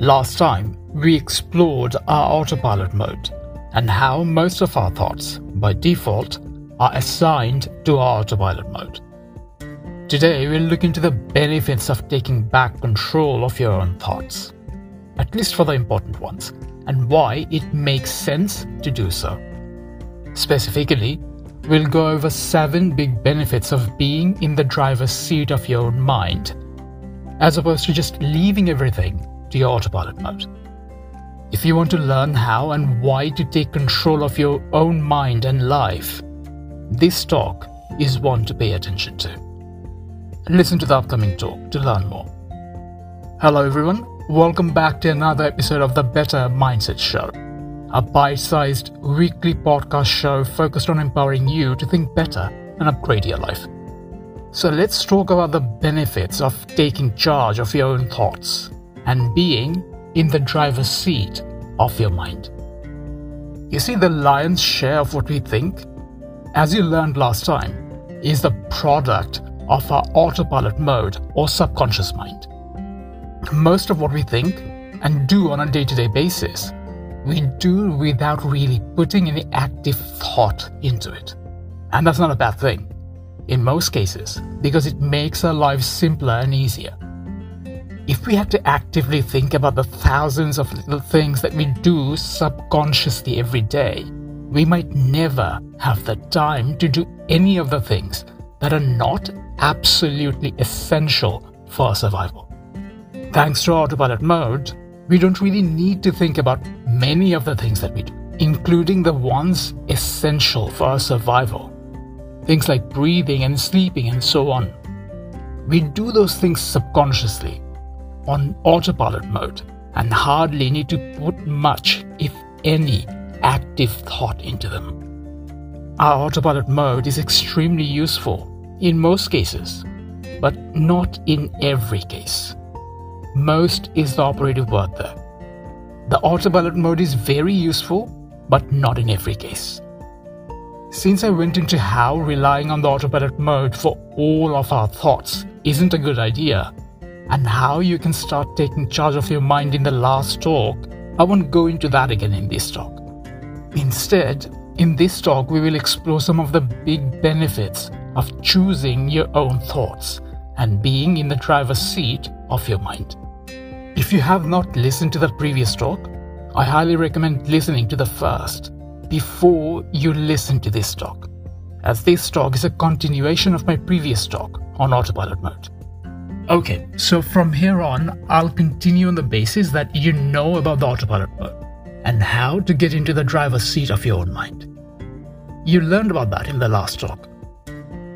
Last time, we explored our autopilot mode and how most of our thoughts, by default, are assigned to our autopilot mode. Today, we'll look into the benefits of taking back control of your own thoughts, at least for the important ones, and why it makes sense to do so. Specifically, we'll go over seven big benefits of being in the driver's seat of your own mind, as opposed to just leaving everything to your autopilot mode. If you want to learn how and why to take control of your own mind and life, this talk is one to pay attention to. Listen to the upcoming talk to learn more. Hello, everyone. Welcome back to another episode of the Better Mindset Show, a bite sized weekly podcast show focused on empowering you to think better and upgrade your life. So, let's talk about the benefits of taking charge of your own thoughts and being in the driver's seat of your mind. You see, the lion's share of what we think, as you learned last time, is the product of our autopilot mode or subconscious mind. Most of what we think and do on a day to day basis, we do without really putting any active thought into it. And that's not a bad thing, in most cases, because it makes our lives simpler and easier. If we had to actively think about the thousands of little things that we do subconsciously every day, we might never have the time to do any of the things that are not absolutely essential for our survival. Thanks to autopilot mode, we don't really need to think about many of the things that we do, including the ones essential for our survival. Things like breathing and sleeping and so on. We do those things subconsciously, on autopilot mode, and hardly need to put much, if any, active thought into them. Our autopilot mode is extremely useful in most cases, but not in every case. Most is the operative word there. The autopilot mode is very useful, but not in every case. Since I went into how relying on the autopilot mode for all of our thoughts isn't a good idea, and how you can start taking charge of your mind in the last talk, I won't go into that again in this talk. Instead, in this talk, we will explore some of the big benefits of choosing your own thoughts and being in the driver's seat of your mind. If you have not listened to the previous talk, I highly recommend listening to the first before you listen to this talk, as this talk is a continuation of my previous talk on autopilot mode. Okay, so from here on, I'll continue on the basis that you know about the autopilot mode and how to get into the driver's seat of your own mind. You learned about that in the last talk.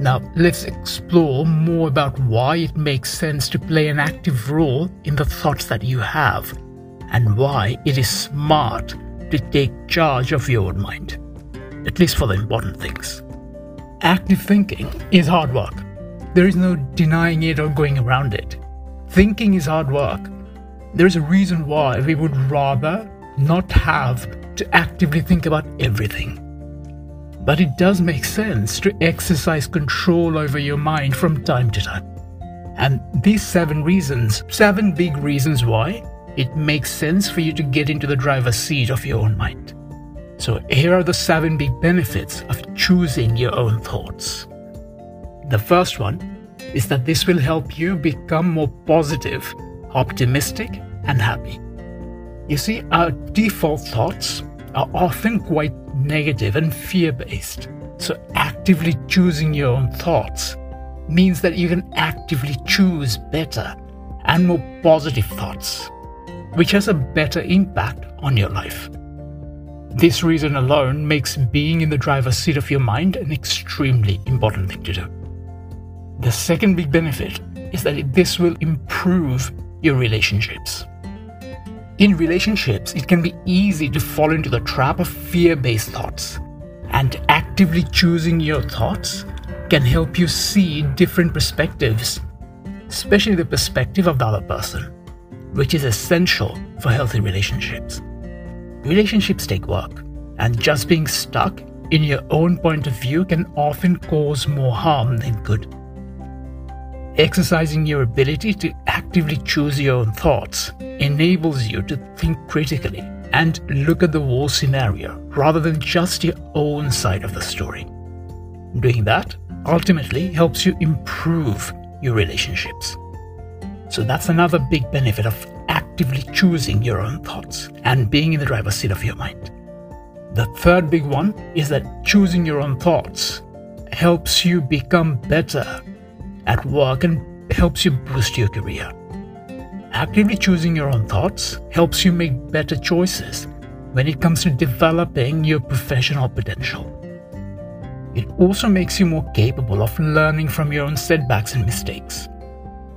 Now, let's explore more about why it makes sense to play an active role in the thoughts that you have, and why it is smart to take charge of your own mind, at least for the important things. Active thinking is hard work. There is no denying it or going around it. Thinking is hard work. There is a reason why we would rather not have to actively think about everything. But it does make sense to exercise control over your mind from time to time. And these seven reasons, seven big reasons why it makes sense for you to get into the driver's seat of your own mind. So, here are the seven big benefits of choosing your own thoughts. The first one is that this will help you become more positive, optimistic, and happy. You see, our default thoughts are often quite negative and fear based. So, actively choosing your own thoughts means that you can actively choose better and more positive thoughts, which has a better impact on your life. This reason alone makes being in the driver's seat of your mind an extremely important thing to do. The second big benefit is that this will improve your relationships. In relationships, it can be easy to fall into the trap of fear based thoughts, and actively choosing your thoughts can help you see different perspectives, especially the perspective of the other person, which is essential for healthy relationships. Relationships take work, and just being stuck in your own point of view can often cause more harm than good. Exercising your ability to actively choose your own thoughts enables you to think critically and look at the whole scenario rather than just your own side of the story. Doing that ultimately helps you improve your relationships. So that's another big benefit of actively choosing your own thoughts and being in the driver's seat of your mind. The third big one is that choosing your own thoughts helps you become better at work and helps you boost your career. Actively choosing your own thoughts helps you make better choices when it comes to developing your professional potential. It also makes you more capable of learning from your own setbacks and mistakes.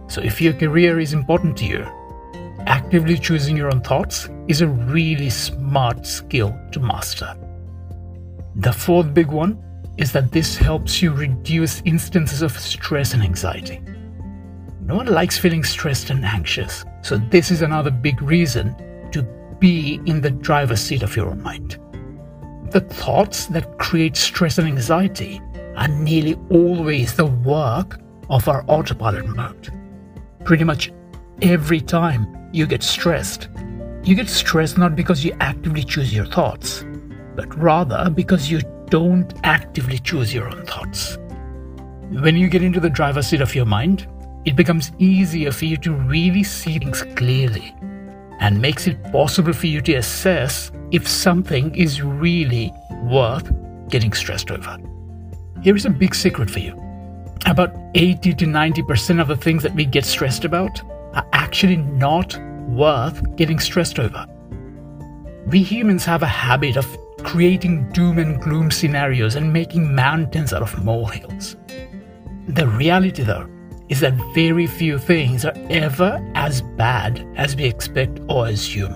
So, if your career is important to you, actively choosing your own thoughts is a really smart skill to master. The fourth big one is that this helps you reduce instances of stress and anxiety. No one likes feeling stressed and anxious, so this is another big reason to be in the driver's seat of your own mind. The thoughts that create stress and anxiety are nearly always the work of our autopilot mode. Pretty much every time you get stressed, you get stressed not because you actively choose your thoughts, but rather because you don't actively choose your own thoughts. When you get into the driver's seat of your mind, it becomes easier for you to really see things clearly and makes it possible for you to assess if something is really worth getting stressed over. Here is a big secret for you. About 80 to 90% of the things that we get stressed about are actually not worth getting stressed over. We humans have a habit of creating doom and gloom scenarios and making mountains out of molehills. The reality, though, is that very few things are ever as bad as we expect or assume.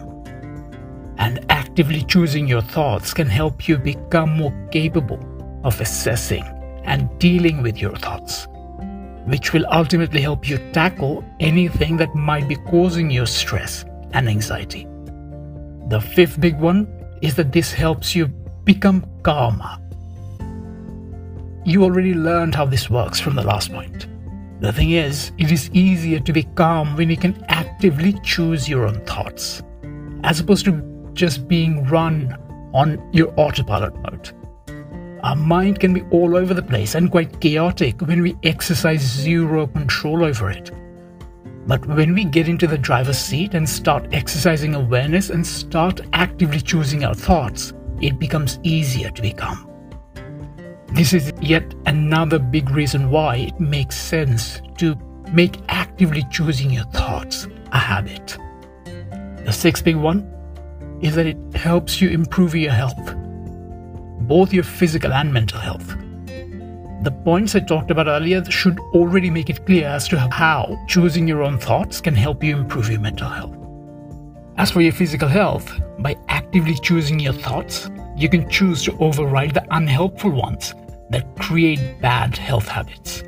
And actively choosing your thoughts can help you become more capable of assessing and dealing with your thoughts, which will ultimately help you tackle anything that might be causing you stress and anxiety. The fifth big one is that this helps you become calmer. You already learned how this works from the last point. The thing is, it is easier to be calm when you can actively choose your own thoughts, as opposed to just being run on your autopilot mode. Our mind can be all over the place and quite chaotic when we exercise zero control over it. But when we get into the driver's seat and start exercising awareness and start actively choosing our thoughts, it becomes easier to become. This is yet another big reason why it makes sense to make actively choosing your thoughts a habit. The sixth big one is that it helps you improve your health, both your physical and mental health. The points I talked about earlier should already make it clear as to how choosing your own thoughts can help you improve your mental health. As for your physical health, by actively choosing your thoughts, you can choose to override the unhelpful ones that create bad health habits.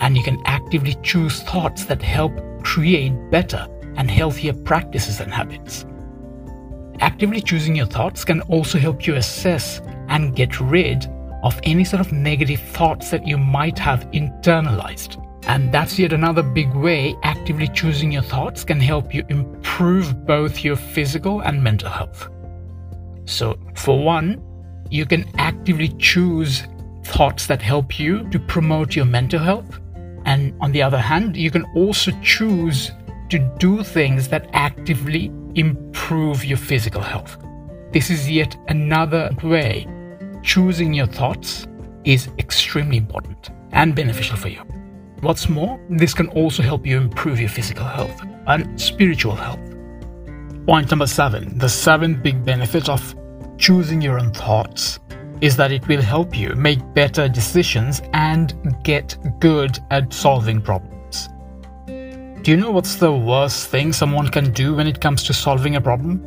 And you can actively choose thoughts that help create better and healthier practices and habits. Actively choosing your thoughts can also help you assess and get rid of any sort of negative thoughts that you might have internalized. And that's yet another big way actively choosing your thoughts can help you improve both your physical and mental health. So, for one, you can actively choose thoughts that help you to promote your mental health. And on the other hand, you can also choose to do things that actively improve your physical health. This is yet another way choosing your thoughts is extremely important and beneficial for you. What's more, this can also help you improve your physical health and spiritual health. Point number seven the seventh big benefit of choosing your own thoughts is that it will help you make better decisions and get good at solving problems. Do you know what's the worst thing someone can do when it comes to solving a problem?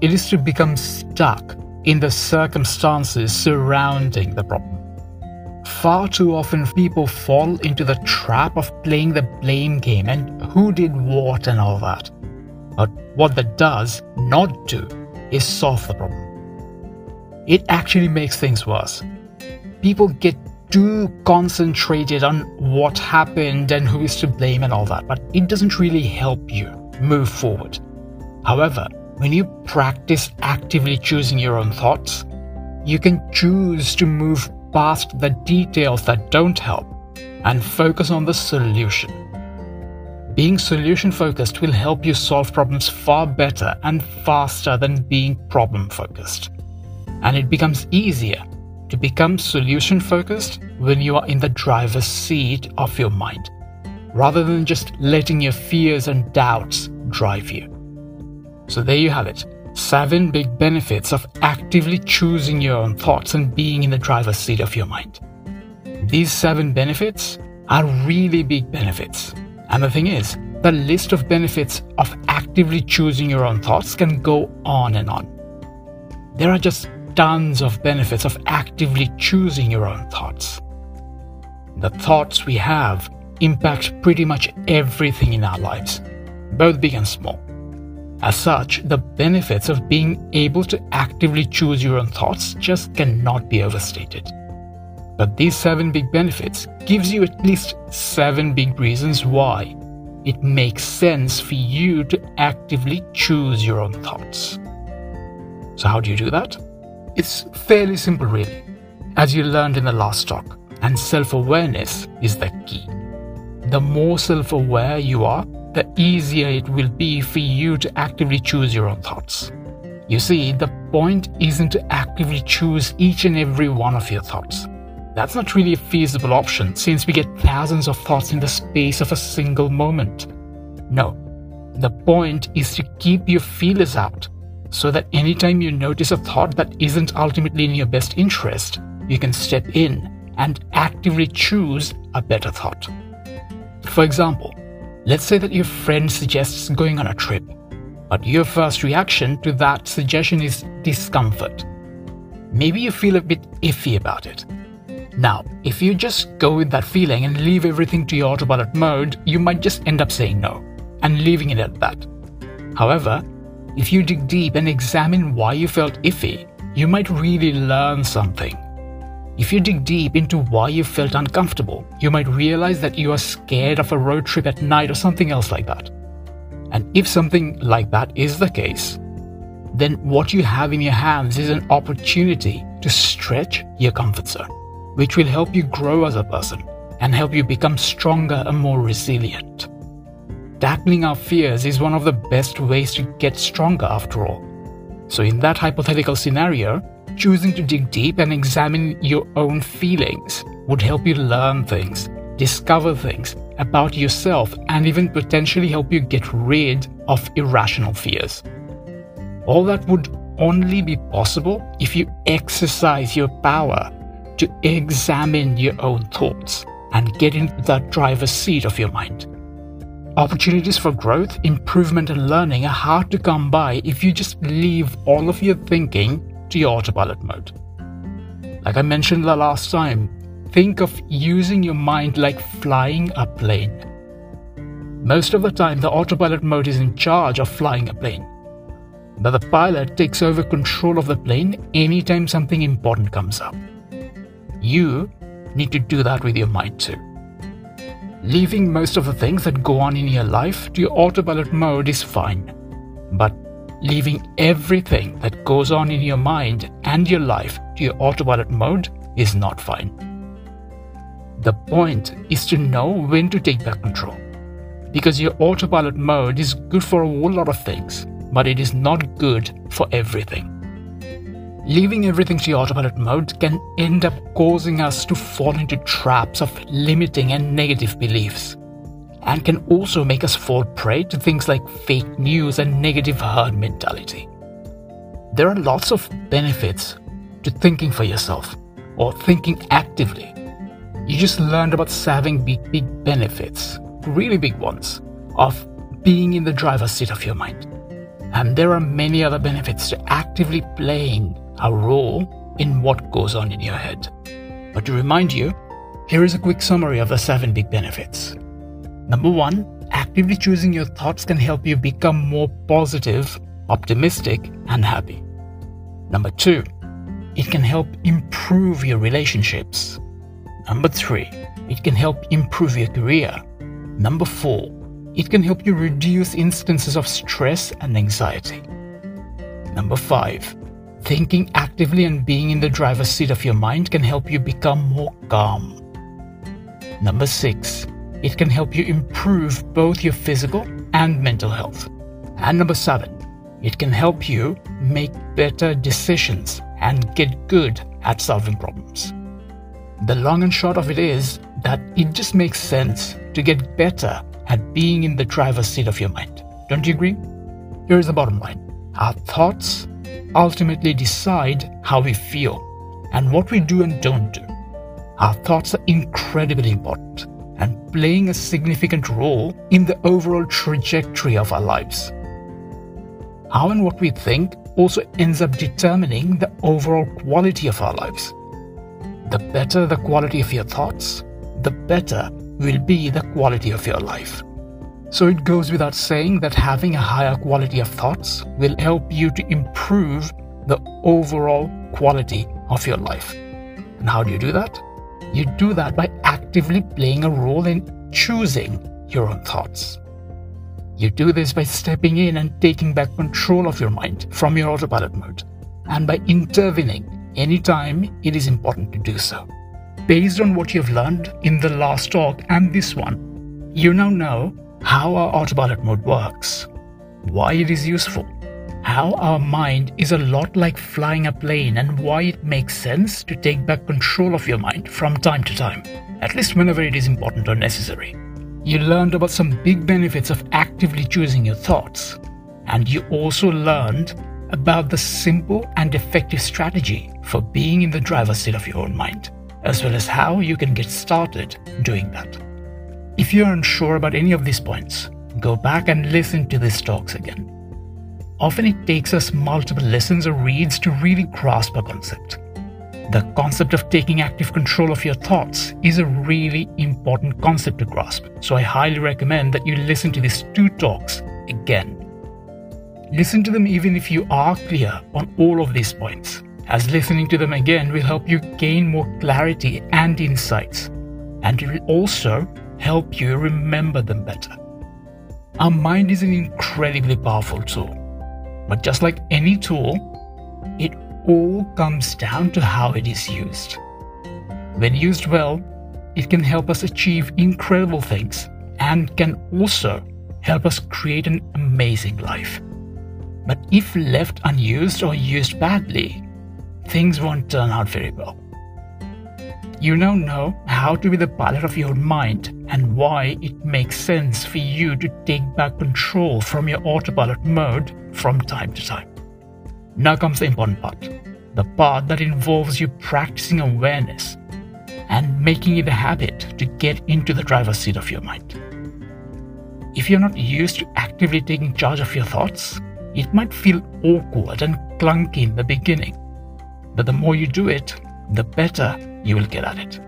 It is to become stuck in the circumstances surrounding the problem. Far too often, people fall into the trap of playing the blame game and who did what and all that. But what that does not do is solve the problem. It actually makes things worse. People get too concentrated on what happened and who is to blame and all that, but it doesn't really help you move forward. However, when you practice actively choosing your own thoughts, you can choose to move past the details that don't help and focus on the solution. Being solution focused will help you solve problems far better and faster than being problem focused. And it becomes easier to become solution focused when you are in the driver's seat of your mind, rather than just letting your fears and doubts drive you. So, there you have it seven big benefits of actively choosing your own thoughts and being in the driver's seat of your mind. These seven benefits are really big benefits. And the thing is, the list of benefits of actively choosing your own thoughts can go on and on. There are just tons of benefits of actively choosing your own thoughts. The thoughts we have impact pretty much everything in our lives, both big and small. As such, the benefits of being able to actively choose your own thoughts just cannot be overstated. But these seven big benefits gives you at least seven big reasons why it makes sense for you to actively choose your own thoughts. So how do you do that? It's fairly simple really, as you learned in the last talk, and self-awareness is the key. The more self-aware you are, the easier it will be for you to actively choose your own thoughts. You see, the point isn't to actively choose each and every one of your thoughts. That's not really a feasible option since we get thousands of thoughts in the space of a single moment. No, the point is to keep your feelers out so that anytime you notice a thought that isn't ultimately in your best interest, you can step in and actively choose a better thought. For example, Let's say that your friend suggests going on a trip, but your first reaction to that suggestion is discomfort. Maybe you feel a bit iffy about it. Now, if you just go with that feeling and leave everything to your autopilot mode, you might just end up saying no and leaving it at that. However, if you dig deep and examine why you felt iffy, you might really learn something if you dig deep into why you felt uncomfortable, you might realize that you are scared of a road trip at night or something else like that. And if something like that is the case, then what you have in your hands is an opportunity to stretch your comfort zone, which will help you grow as a person and help you become stronger and more resilient. Tackling our fears is one of the best ways to get stronger after all. So, in that hypothetical scenario, choosing to dig deep and examine your own feelings would help you learn things, discover things about yourself, and even potentially help you get rid of irrational fears. All that would only be possible if you exercise your power to examine your own thoughts and get into that driver's seat of your mind. Opportunities for growth, improvement, and learning are hard to come by if you just leave all of your thinking to your autopilot mode. Like I mentioned the last time, think of using your mind like flying a plane. Most of the time, the autopilot mode is in charge of flying a plane. But the pilot takes over control of the plane anytime something important comes up. You need to do that with your mind too. Leaving most of the things that go on in your life to your autopilot mode is fine. But Leaving everything that goes on in your mind and your life to your autopilot mode is not fine. The point is to know when to take back control. Because your autopilot mode is good for a whole lot of things, but it is not good for everything. Leaving everything to your autopilot mode can end up causing us to fall into traps of limiting and negative beliefs and can also make us fall prey to things like fake news and negative herd mentality. There are lots of benefits to thinking for yourself or thinking actively. You just learned about seven big, big benefits, really big ones, of being in the driver's seat of your mind. And there are many other benefits to actively playing a role in what goes on in your head. But to remind you, here is a quick summary of the seven big benefits. Number one, actively choosing your thoughts can help you become more positive, optimistic, and happy. Number two, it can help improve your relationships. Number three, it can help improve your career. Number four, it can help you reduce instances of stress and anxiety. Number five, thinking actively and being in the driver's seat of your mind can help you become more calm. Number six, it can help you improve both your physical and mental health. And number seven, it can help you make better decisions and get good at solving problems. The long and short of it is that it just makes sense to get better at being in the driver's seat of your mind. Don't you agree? Here's the bottom line our thoughts ultimately decide how we feel and what we do and don't do. Our thoughts are incredibly important playing a significant role in the overall trajectory of our lives. How and what we think also ends up determining the overall quality of our lives. The better the quality of your thoughts, the better will be the quality of your life. So it goes without saying that having a higher quality of thoughts will help you to improve the overall quality of your life. And how do you do that? You do that by actively playing a role in choosing your own thoughts. You do this by stepping in and taking back control of your mind from your autopilot mode, and by intervening anytime it is important to do so. Based on what you've learned in the last talk and this one, you now know how our autopilot mode works, why it is useful, how our mind is a lot like flying a plane, and why it makes sense to take back control of your mind from time to time, at least whenever it is important or necessary. You learned about some big benefits of actively choosing your thoughts, and you also learned about the simple and effective strategy for being in the driver's seat of your own mind, as well as how you can get started doing that. If you're unsure about any of these points, go back and listen to these talks again. Often it takes us multiple lessons or reads to really grasp a concept. The concept of taking active control of your thoughts is a really important concept to grasp, so I highly recommend that you listen to these two talks again. Listen to them even if you are clear on all of these points, as listening to them again will help you gain more clarity and insights, and it will also help you remember them better. Our mind is an incredibly powerful tool, but just like any tool, it all comes down to how it is used. When used well, it can help us achieve incredible things and can also help us create an amazing life. But if left unused or used badly, things won't turn out very well. You now know how to be the pilot of your mind and why it makes sense for you to take back control from your autopilot mode from time to time. Now comes the important part the part that involves you practicing awareness and making it a habit to get into the driver's seat of your mind. If you're not used to actively taking charge of your thoughts, it might feel awkward and clunky in the beginning. But the more you do it, the better you will get at it.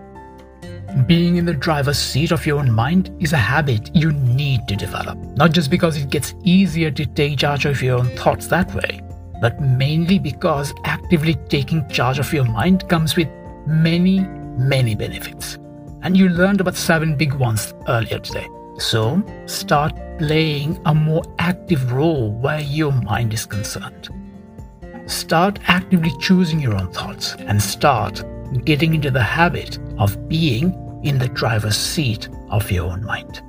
Being in the driver's seat of your own mind is a habit you need to develop, not just because it gets easier to take charge of your own thoughts that way, but mainly because actively taking charge of your mind comes with many, many benefits. And you learned about seven big ones earlier today. So start playing a more active role where your mind is concerned. Start actively choosing your own thoughts and start getting into the habit of being in the driver's seat of your own mind.